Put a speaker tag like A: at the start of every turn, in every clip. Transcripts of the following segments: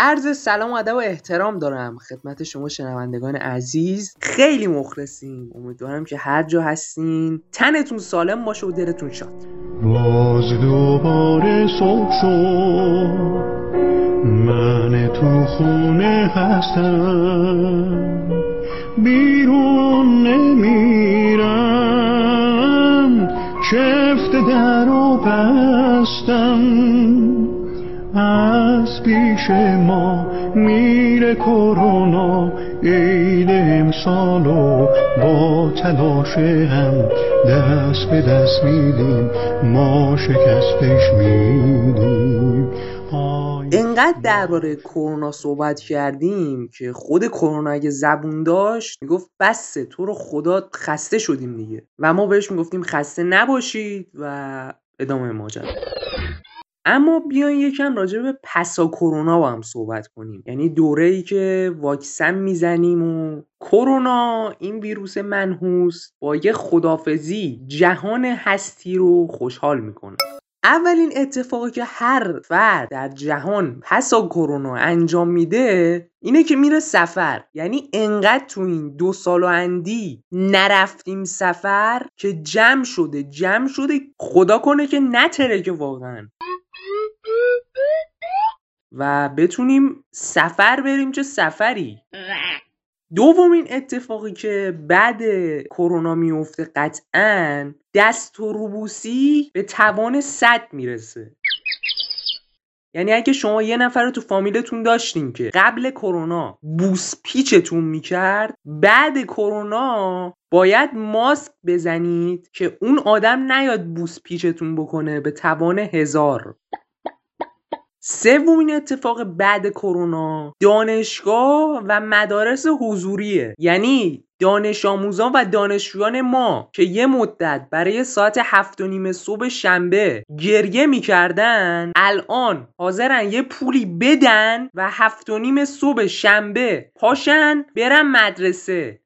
A: عرض سلام و ادب و احترام دارم خدمت شما شنوندگان عزیز. خیلی مخلصیم. امیدوارم که هر جا هستین. تنتون سالم باشه و دلتون شاد.
B: باز دوباره صبح شد. من تو خونه هستم. بیرون نمیرم. چفت در و بستم. از پیش ما میره کرونا. عید امسال و با تلاش هم دست به دست میدیم. ما شکستش میدیم.
A: انقدر درباره کرونا صحبت کردیم که خود کرونا اگه زبون داشت می‌گفت بسه تو رو خدا خسته شدیم دیگه. و ما بهش می‌گفتیم خسته نباشید و ادامه ماجرا. اما بیاین یکم راجع به پسا کرونا با هم صحبت کنیم. یعنی دوره ای که واکسن می‌زنیم و کرونا این ویروس منحوس با یه خدافزی جهان هستی رو خوشحال می‌کنه. اولین اتفاقی که هر فرد در جهان پسا کرونا انجام میده اینه که میره سفر. یعنی انقدر تو این دو سال و اندی نرفتیم سفر که جمع شده جمع شده. خدا کنه که نتره که واقعا. و بتونیم سفر بریم چه سفری. دومین اتفاقی که بعد کرونا میفته قطعا دست و روبوسی به توان صد می‌رسه. یعنی اگه شما یه نفر رو تو فامیلتون داشتین که قبل کرونا بوس پیچتون می‌کرد بعد کرونا باید ماسک بزنید که اون آدم نیاد بوس پیچتون بکنه به توان هزار. سومین اتفاق بعد کرونا دانشگاه و مدارس حضوریه. یعنی دانش آموزان و دانشجویان ما که یه مدت برای ساعت هفت و نیم صبح شنبه گریه می‌کردن الان حاضرن یه پولی بدن و هفت و نیم صبح شنبه پاشن برن مدرسه.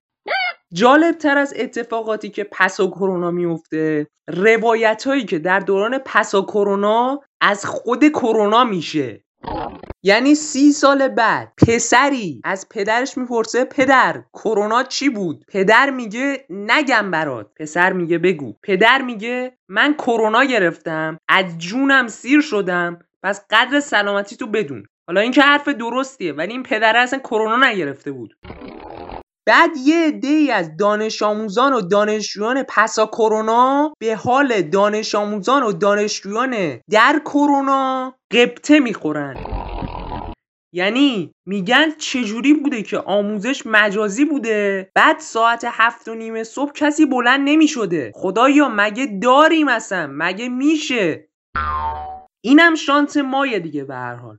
A: جالب تر از اتفاقاتی که پسا کرونا میفته روایت هایی که در دوران پسا کرونا از خود کرونا میشه. یعنی سی سال بعد پسری از پدرش می‌پرسه پدر کرونا چی بود؟ پدر میگه نگم برات. پسر میگه بگو. پدر میگه من کرونا گرفتم از جونم سیر شدم پس قدر سلامتی تو بدون. حالا این که حرف درستیه ولی این پدر اصلا کرونا نگرفته بود. بعد یه عده‌ای از دانش آموزان و دانشجویان پسا کرونا به حال دانش آموزان و دانشجویان در کرونا قبطه می‌خورن. یعنی میگن چجوری بوده که آموزش مجازی بوده؟ بعد ساعت هفت و نیم صبح کسی بلند نمی‌شده. خدایا مگه داریم اصلا؟ مگه میشه؟ اینم شانس مایه دیگه به هر حال.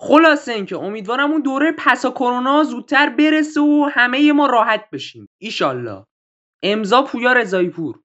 A: خلاصه اینکه امیدوارم اون دوره پسا کرونا زودتر برسه و همه ما راحت بشیم. ایشالله. امضا پویا رضایی پور